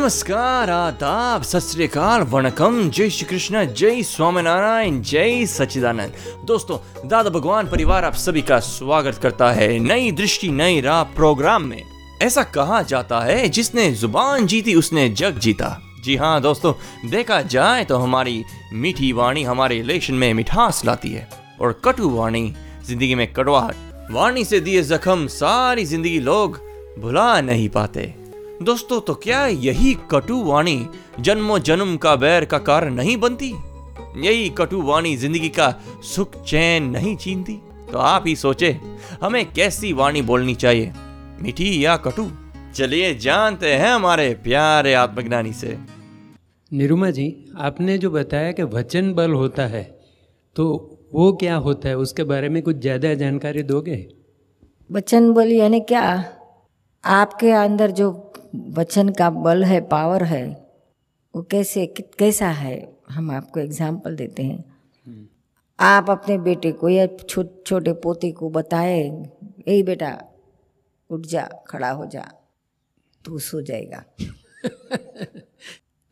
नमस्कार, आदाब, सत श्री अकाल वणकम। जय श्री कृष्ण, जय स्वामीनारायण, जय सच्चिदानंद। दोस्तों, दादा भगवान परिवार आप सभी का स्वागत करता है नई दृष्टि, नई राह प्रोग्राम में। ऐसा कहा जाता है, जिसने ज़ुबान जीती, उसने जग जीता। जी हाँ दोस्तों, देखा जाए तो हमारी मीठी वाणी हमारे रिलेशन में मिठास लाती है और कटु वाणी ज़िंदगी में कड़वाहट। वाणी से दिए जख्म सारी ज़िंदगी लोग भुला नहीं पाते। दोस्तों तो क्या यही कटु वाणी जन्मों जन्म का बैर का कारण नहीं बनती? यही कटु वाणी ज़िंदगी का सुख चैन नहीं छीनती? तो आप ही सोचे हमें कैसी वाणी बोलनी चाहिए? मीठी या कटु? चलिए जानते हैं हमारे प्यारे आत्मज्ञानी से। निरुमा जी आपने जो बताया कि वचन बल होता है तो वो क्या होता है? उसके बारे में कुछ ज़्यादा जानकारी दोगे? वचन बल यानी क्या? आपके अंदर जो वचन का बल है पावर है वो कैसे कैसा है? हम आपको एग्ज़ाम्पल देते हैं। आप अपने बेटे को या छो, छोटे पोते को बताए यही बेटा उठ जा खड़ा हो जा तो सो जाएगा।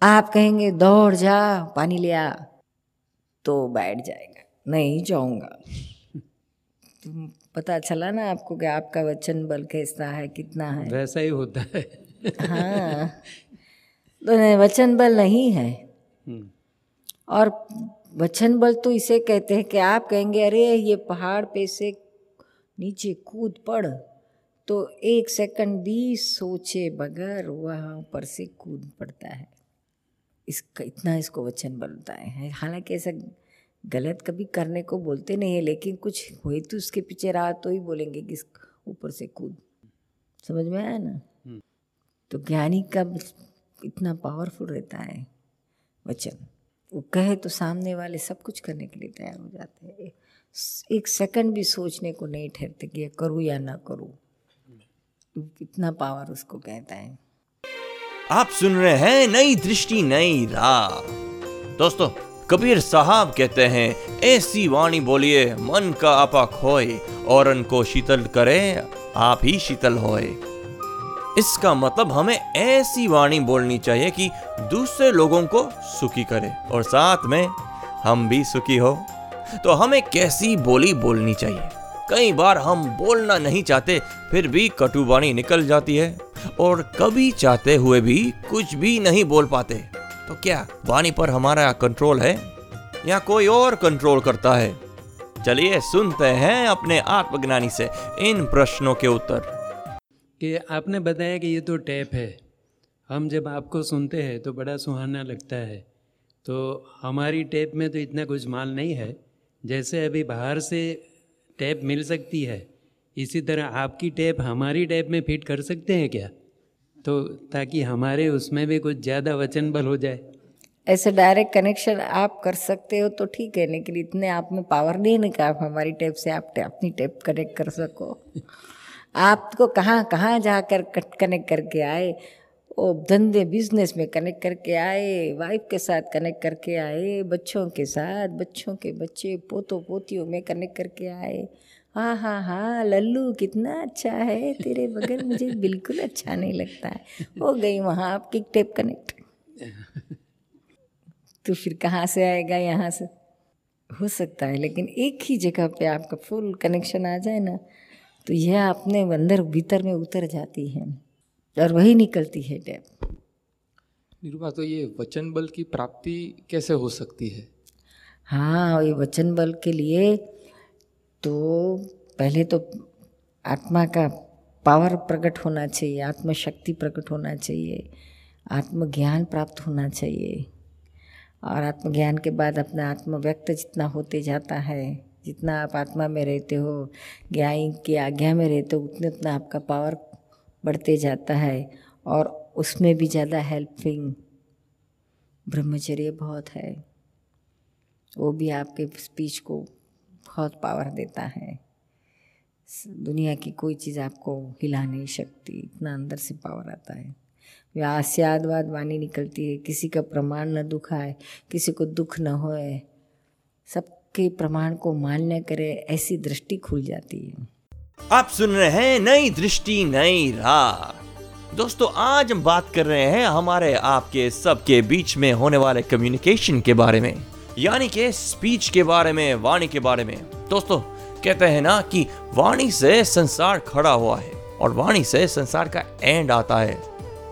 आप कहेंगे दौड़ जा पानी ले आ तो बैठ जाएगा नहीं जाऊँगा। पता चला ना आपको कि आपका वचन बल कैसा है कितना है? वैसा ही होता है। हाँ। तो नहीं, वचन बल नहीं है। हम्म, और वचन बल तो इसे कहते हैं कि आप कहेंगे अरे ये पहाड़ पे से नीचे कूद पड़। तो एक सेकंड भी सोचे बगैर वहाँ ऊपर से कूद पड़ता है। इसका इतना इसको वचन बल बताए है। हालाँकि ऐसा गलत कभी करने को बोलते नहीं है लेकिन कुछ हुई तो उसके पीछे रहा तो ही बोलेंगे कि ऊपर से कूद। समझ में आया ना? तो ज्ञानी का इतना पावरफुल रहता है वचन। वो कहे तो सामने वाले सब कुछ करने के लिए तैयार हो जाते हैं। एक सेकंड भी सोचने को नहीं ठहरते कि करूँ या ना करूँ। कितना पावर उसको कहता है। आप सुन रहे हैं नई दृष्टि नई राह। दोस्तों कबीर साहब कहते हैं, ऐसी वाणी बोलिए, मन का आपा खोए और को शीतल करे, आप ही शीतल होए। इसका मतलब हमें ऐसी वाणी बोलनी चाहिए कि दूसरे लोगों को सुखी करे और साथ में हम भी सुखी हो। तो हमें कैसी बोली बोलनी चाहिए? कई बार हम बोलना नहीं चाहते, फिर भी कटु वाणी निकल जाती है और कभी चाहते हुए भी कुछ भी नहीं बोल पाते। तो क्या वाणी पर हमारा कंट्रोल है? या कोई और कंट्रोल करता है? चलिए सुनते हैं अपने आत्मज्ञानी से इन प्रश्नों के उत्तर। कि आपने बताया कि ये तो टैप है। हम जब आपको सुनते हैं तो बड़ा सुहाना लगता है। तो हमारी टैप में तो इतना कुछ माल नहीं है। जैसे अभी बाहर से टैप मिल सकती है। इसी तरह आपकी टैप हमारी टैप में फिट कर सकते हैं क्या? तो ताकि हमारे उसमें भी कुछ ज़्यादा वचन बल हो जाए। ऐसे डायरेक्ट कनेक्शन आप कर सकते हो तो ठीक है, लेकिन इतने आप में पावर नहीं है आप हमारी टेप से आप अपनी टेप कनेक्ट कर सको। आपको कहाँ कहाँ जाकर कनेक्ट करके आए? वो धंधे बिज़नेस में कनेक्ट करके आए वाइफ के साथ कनेक्ट करके आए, बच्चों के साथ, बच्चों के बच्चे, पोतों, पोतियों में कनेक्ट करके आए। हाँ हाँ हाँ लल्लू कितना अच्छा है तेरे बगैर मुझे बिल्कुल अच्छा नहीं लगता है। हो गई वहाँ आपकी टेप कनेक्ट। तो फिर कहाँ से आएगा यहाँ से? हो सकता है लेकिन एक ही जगह पे आपका फुल कनेक्शन आ जाए ना तो यह अपने अंदर भीतर में उतर जाती है और वही निकलती है टैप। निरूपा तो ये वचन बल की प्राप्ति कैसे हो सकती है? हाँ ये वचन बल के लिए तो पहले तो आत्मा का पावर प्रकट होना चाहिए, आत्मशक्ति प्रकट होना चाहिए, आत्मज्ञान प्राप्त होना चाहिए। और आत्मज्ञान के बाद अपना आत्मव्यक्त जितना होते जाता है, जितना आप आत्मा में रहते हो ज्ञाई की आज्ञा में रहते हो, उतने उतना आपका पावर बढ़ते जाता है और उसमें भी ज़्यादा हेल्पिंग ब्रह्मचर्य बहुत है। वो भी आपके स्पीच को बहुत पावर देता है। दुनिया की कोई चीज़ आपको हिला नहीं सकती, इतना अंदर से पावर आता है। व्यास्यादवाद वाणी निकलती है, किसी का प्रमाण न दुखाए किसी को दुख न होए, सबके प्रमाण को मान्य करे, ऐसी दृष्टि खुल जाती है। आप सुन रहे हैं नई दृष्टि, नई राह। दोस्तों, आज हम बात कर रहे हैं हमारे आपके, सबके बीच में होने वाले कम्युनिकेशन के बारे में, यानी कि स्पीच के बारे में, वाणी के बारे में। दोस्तों कहते हैं ना कि वाणी से संसार खड़ा हुआ है और वाणी से संसार का एंड आता है।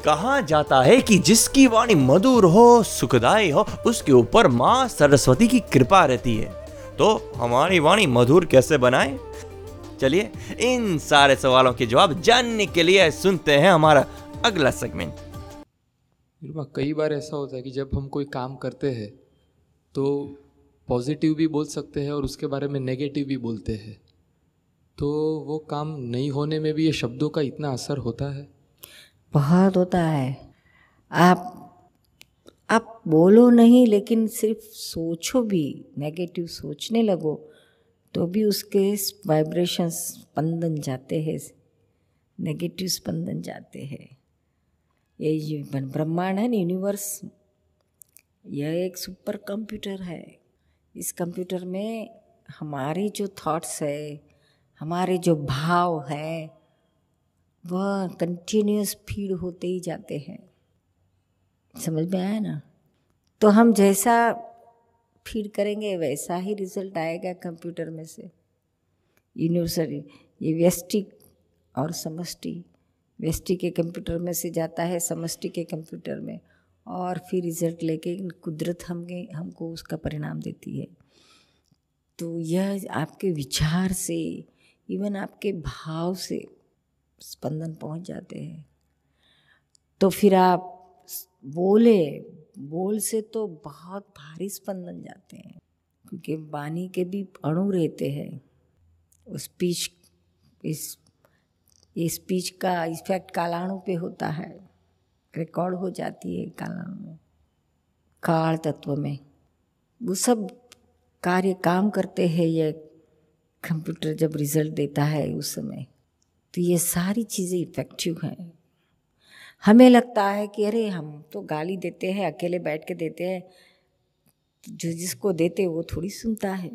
कहा जाता है कि जिसकी वाणी मधुर हो सुखदायी हो, उसके ऊपर माँ सरस्वती की कृपा रहती है। तो हमारी वाणी मधुर कैसे बनाए? चलिए, इन सारे सवालों के जवाब जानने के लिए सुनते हैं हमारा अगला सेगमेंट कई बार ऐसा होता है कि जब हम कोई काम करते हैं तो पॉजिटिव भी बोल सकते हैं और उसके बारे में नेगेटिव भी बोलते हैं। तो वो काम नहीं होने में भी ये शब्दों का इतना असर होता है? बहुत होता है। आप आप बोलो नहीं, लेकिन सिर्फ़ सोचो भी, नेगेटिव सोचने लगो तो भी उसके वाइब्रेशन स्पंदन जाते हैं। नेगेटिव स्पंदन जाते हैं। ये ब्रह्मांड है ना यूनिवर्स यह एक सुपर कंप्यूटर है। इस कंप्यूटर में हमारे जो थॉट्स है, हमारे जो भाव है, वह कंटिन्यूस फ़ीड होते ही जाते हैं। समझ में आया ना? तो हम जैसा फ़ीड करेंगे, वैसा ही रिज़ल्ट आएगा कंप्यूटर में से। यूनिवर्सली ये व्यष्टि और समष्टि, व्यष्टि के कंप्यूटर में से जाता है, समष्टि के कंप्यूटर में। और फिर रिज़ल्ट लेके कुदरत हमें हमको उसका परिणाम देती है। तो यह आपके विचार से इवन आपके भाव से स्पंदन पहुँच जाते हैं। तो फिर आप बोले, बोल से तो बहुत भारी स्पंदन जाते हैं, क्योंकि वाणी के भी अणु रहते हैं। उस स्पीच इस, ये स्पीच का इफ़ेक्ट कालाणु पे होता है। रिकॉर्ड हो जाती है कालाणु में, काल तत्व में। वो सब कार्य काम करते हैं, ये कंप्यूटर जब रिज़ल्ट देता है उस समय तो ये सारी चीज़ें इफ़ेक्टिव हैं। हमें लगता है कि अरे, हम तो गाली देते हैं, अकेले बैठ के देते हैं, जो जिसको देते वो थोड़ी सुनता है।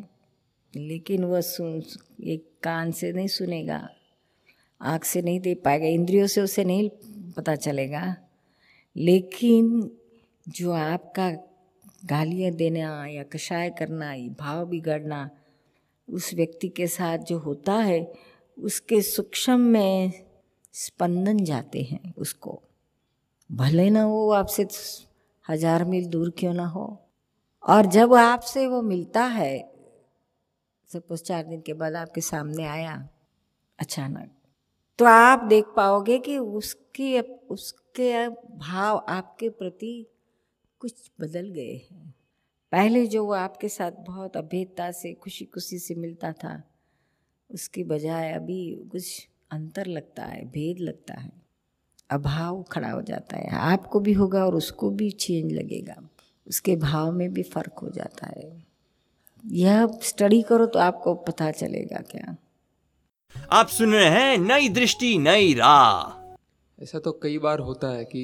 लेकिन वह सुन एक कान से नहीं सुनेगा, आँख से नहीं दे पाएगा, इंद्रियों से उसे नहीं पता चलेगा। लेकिन जो आपका गालियाँ देना या कषाय करना भाव बिगड़ना, उस व्यक्ति के साथ जो होता है, उसके सूक्ष्म में स्पंदन जाते हैं उसको। भले ना वो आपसे हज़ार मील दूर क्यों ना हो। और जब आपसे वो मिलता है, सपोज़ चार दिन के बाद आपके सामने आया अचानक तो आप देख पाओगे कि उसकी उसके भाव आपके प्रति कुछ बदल गए हैं। पहले जो वो आपके साथ बहुत अभेदता से खुशी खुशी से मिलता था, उसके बजाय अभी कुछ अंतर लगता है, भेद लगता है। अभाव खड़ा हो जाता है। आपको भी होगा और उसको भी चेंज लगेगा। उसके भाव में भी फ़र्क हो जाता है। यह स्टडी करो तो आपको पता चलेगा क्या। आप सुन रहे हैं नई दृष्टि, नई राह। ऐसा तो कई बार होता है कि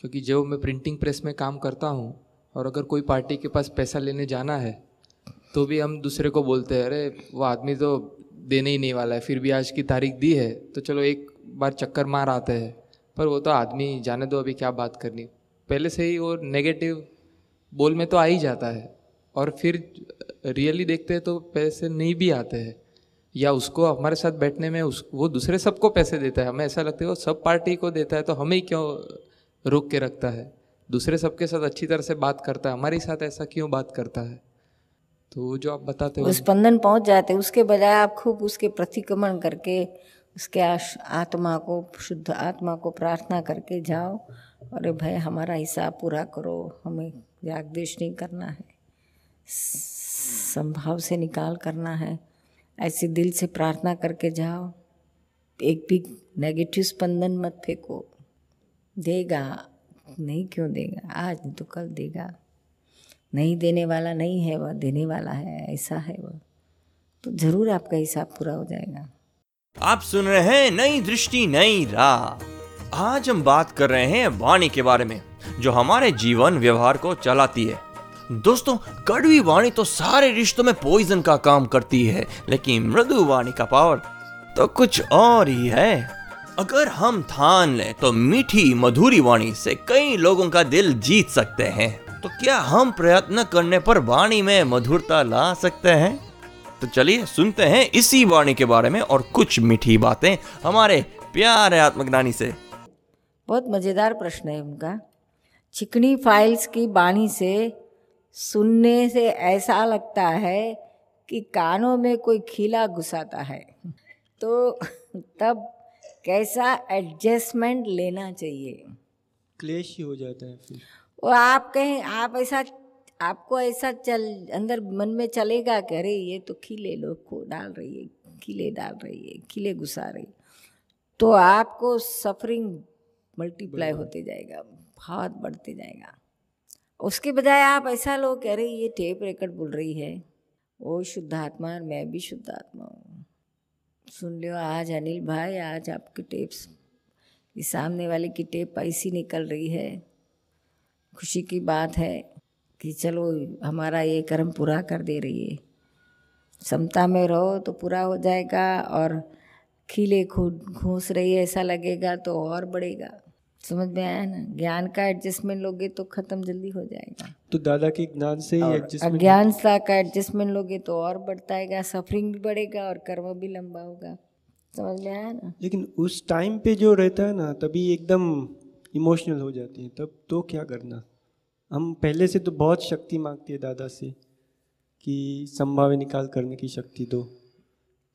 क्योंकि जब मैं प्रिंटिंग प्रेस में काम करता हूँ और अगर कोई पार्टी के पास पैसा लेने जाना है तो भी हम दूसरे को बोलते हैं, अरे, वो आदमी तो देने ही नहीं वाला है, फिर भी आज की तारीख दी है तो चलो एक बार चक्कर मार आते हैं। पर वो तो आदमी, जाने दो अभी क्या बात करनी। पहले से ही वो नेगेटिव बोल में तो आ ही जाता है और फिर रियली देखते हैं तो पैसे नहीं भी आते हैं। या उसको हमारे साथ बैठने में उस, वो दूसरे सबको पैसे देता है। हमें ऐसा लगता है वो सब पार्टी को देता है तो हमें क्यों रोक के रखता है? दूसरे सबके साथ अच्छी तरह से बात करता है, हमारे साथ ऐसा क्यों बात करता है? तो वो जो आप बताते हो स्पंदन पहुँच जाते उसके बजाय आप खूब उसके प्रतिक्रमण करके, उसके आत्मा को, शुद्ध आत्मा को प्रार्थना करके जाओ अरे भाई हमारा हिसाब पूरा करो, हमें द्वेष नहीं करना है, संभाव से निकाल करना है। ऐसे दिल से प्रार्थना करके जाओ। एक भी नेगेटिव स्पंदन मत फेंको। देगा। नहीं क्यों देगा? आज तो कल देगा। नहीं देने वाला नहीं है वह, देने वाला है, ऐसा है वह। तो ज़रूर आपका हिसाब पूरा हो जाएगा। आप सुन रहे हैं नई दृष्टि, नई राह। आज हम बात कर रहे हैं वाणी के बारे में, जो हमारे जीवन व्यवहार को चलाती है। दोस्तों, कड़वी वाणी तो सारे रिश्तों में पॉइजन का काम करती है, लेकिन मृदु वाणी का पावर तो कुछ और ही है। अगर हम ठान लें तो मीठी, मधुरी वाणी से कई लोगों का दिल जीत सकते हैं। तो क्या हम प्रयत्न करने पर वाणी में मधुरता ला सकते हैं? तो चलिए सुनते हैं इसी वाणी के बारे में और कुछ मीठी बातें हमारे प्यारे आत्मज्ञानी से। बहुत मज़ेदार प्रश्न है उनका। चिकनी फाइल्स की बाणी से सुनने से ऐसा लगता है कि कानों में कोई खिला घुसाता है। तो तब कैसा एडजस्टमेंट लेना चाहिए? क्लेश ही हो जाता है फिर। वो आप कहें आप ऐसा आपको ऐसा चल अंदर मन में चलेगा कि अरे ये तो खिले लोग को डाल रही है खिले डाल रही है खिले घुसा रही तो आपको सफरिंग मल्टीप्लाई होते जाएगा बहुत बढ़ते जाएगा। उसके बजाय आप ऐसा लोग कह रहे ये टेप रिकॉर्ड बोल रही है। वो शुद्ध आत्मा और मैं भी शुद्ध आत्मा हूँ। सुन लियो, आज अनिल भाई, आज आपकी टेप्स ये सामने वाले की टेप ऐसी निकल रही है। खुशी की बात है कि चलो, हमारा ये कर्म पूरा कर दे रही है। समता में रहो तो पूरा हो जाएगा और खिले घूस रही है, ऐसा लगेगा तो और बढ़ेगा। समझ में आया ना? ज्ञान का एडजस्टमेंट लोगे तो खत्म जल्दी हो जाएगा। तो दादा के ज्ञान से ही और एडजस्टमेंट अज्ञानता का एडजस्टमेंट लोगे तो और बढ़ता आएगा सफरिंग भी बढ़ेगा और कर्म भी लंबा होगा। समझ में आया ना? लेकिन उस टाइम पे जो रहता है ना तभी एकदम इमोशनल हो जाती है। तब तो क्या करना? हम पहले से तो बहुत शक्ति मांगते हैं दादा से कि संभावे निकाल करने की शक्ति दो।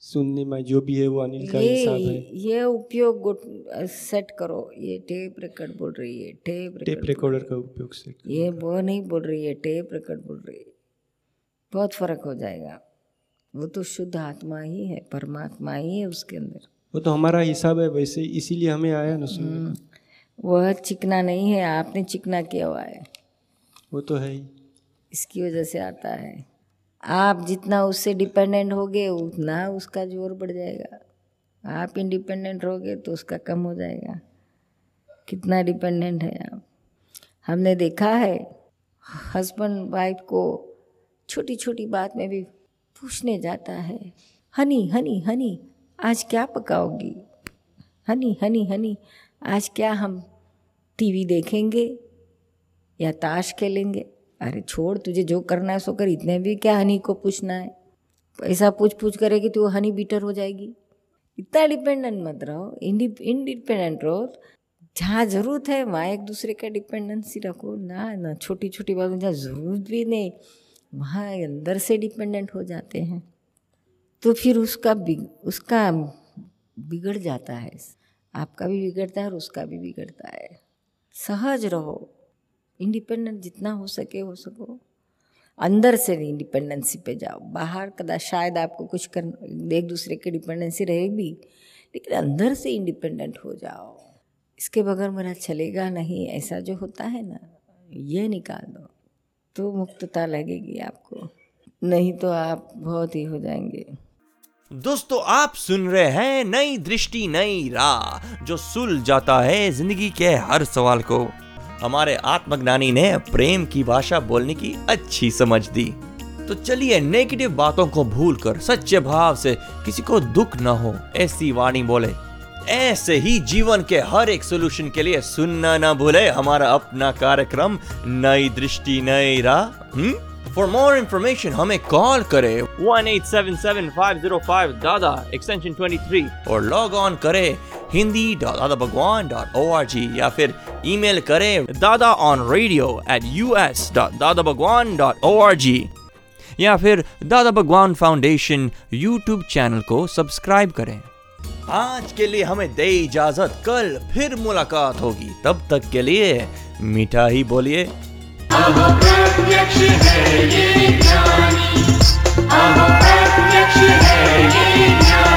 सुनने में जो भी है वो अनिल का हिसाब ये है। ये उपयोग सेट करो। ये टेप रिकॉर्ड बोल रही है टेप टेप रिकॉर्डर का उपयोग से ये वो नहीं बोल रही है टेप रिकॉर्ड बोल रही है। बहुत फ़र्क हो जाएगा। वो तो शुद्ध आत्मा ही है परमात्मा ही है उसके अंदर। वो तो हमारा हिसाब है वैसे इसीलिए हमें आया ना सुनने वह चिकना नहीं है आपने चिकना किया हुआ है। वो तो है ही। इसकी वजह से आता है। आप जितना उससे डिपेंडेंट होगे, उतना उसका ज़ोर बढ़ जाएगा। आप इंडिपेंडेंट रहोगे तो उसका कम हो जाएगा। कितना डिपेंडेंट है आप? हमने देखा है हस्बैंड वाइफ को छोटी छोटी बात में भी पूछने जाता है, हनी हनी हनी, आज क्या पकाओगी? हनी हनी हनी, आज क्या हम टीवी देखेंगे या ताश खेलेंगे? अरे छोड़, तुझे जो करना है सो कर, इतने भी क्या हनी को पूछना है? ऐसा पूछ पूछ करेगी तो हनी बीटर हो जाएगी। इतना डिपेंडेंट मत रहो इंडिपेंडेंट रहो। जहाँ ज़रूरत है, वहाँ एक दूसरे का डिपेंडेंसी रखो। ना ना छोटी छोटी बातों, जहाँ ज़रूरत भी नहीं, वहाँ अंदर से डिपेंडेंट हो जाते हैं। तो फिर उसका बिग, उसका बिगड़ जाता है। आपका भी बिगड़ता है और उसका भी बिगड़ता है। सहज रहो। इंडिपेंडेंट जितना हो सके, हो सको। अंदर से इंडिपेंडेंसी पे जाओ। बाहर कदा शायद आपको कुछ कर, एक दूसरे की डिपेंडेंसी रहेगी, लेकिन अंदर से इंडिपेंडेंट हो जाओ। इसके बगैर मेरा चलेगा नहीं, ऐसा जो होता है ना, ये निकाल दो। तो मुक्तता लगेगी आपको। नहीं तो आप बहुत ही हो जाएँगे। दोस्तों, आप सुन रहे हैं नई दृष्टि, नई राह, जो सुल जाता है ज़िंदगी के हर सवाल को। हमारे आत्मज्ञानी ने प्रेम की भाषा बोलने की अच्छी समझ दी। तो चलिए नेगेटिव बातों को भूलकर, सच्चे भाव से किसी को दुख न हो, ऐसी वाणी बोले। ऐसे ही जीवन के हर एक सोल्यूशन के लिए सुनना ना भूले, हमारा अपना कार्यक्रम नई दृष्टि, नई राह फॉर मोर इन्फॉर्मेशन हमें कॉल करें one eight seven seven five zero five Dada extension twenty three और लॉग ऑन करें Hindi dot Dada Bhagwan dot O R G या फिर ईमेल करें Dada on radio at U S dot Dada Bhagwan dot O R G या फिर Dada Bhagwan foundation YouTube channel को subscribe करें। आज के लिए हमें दे इजाज़त कल फिर मुलाकात होगी। तब तक के लिए मीठा ही बोलिए। प्रत्यक्ष है ये ज्ञानी अहो प्रत्यक्ष है ये ज्ञानी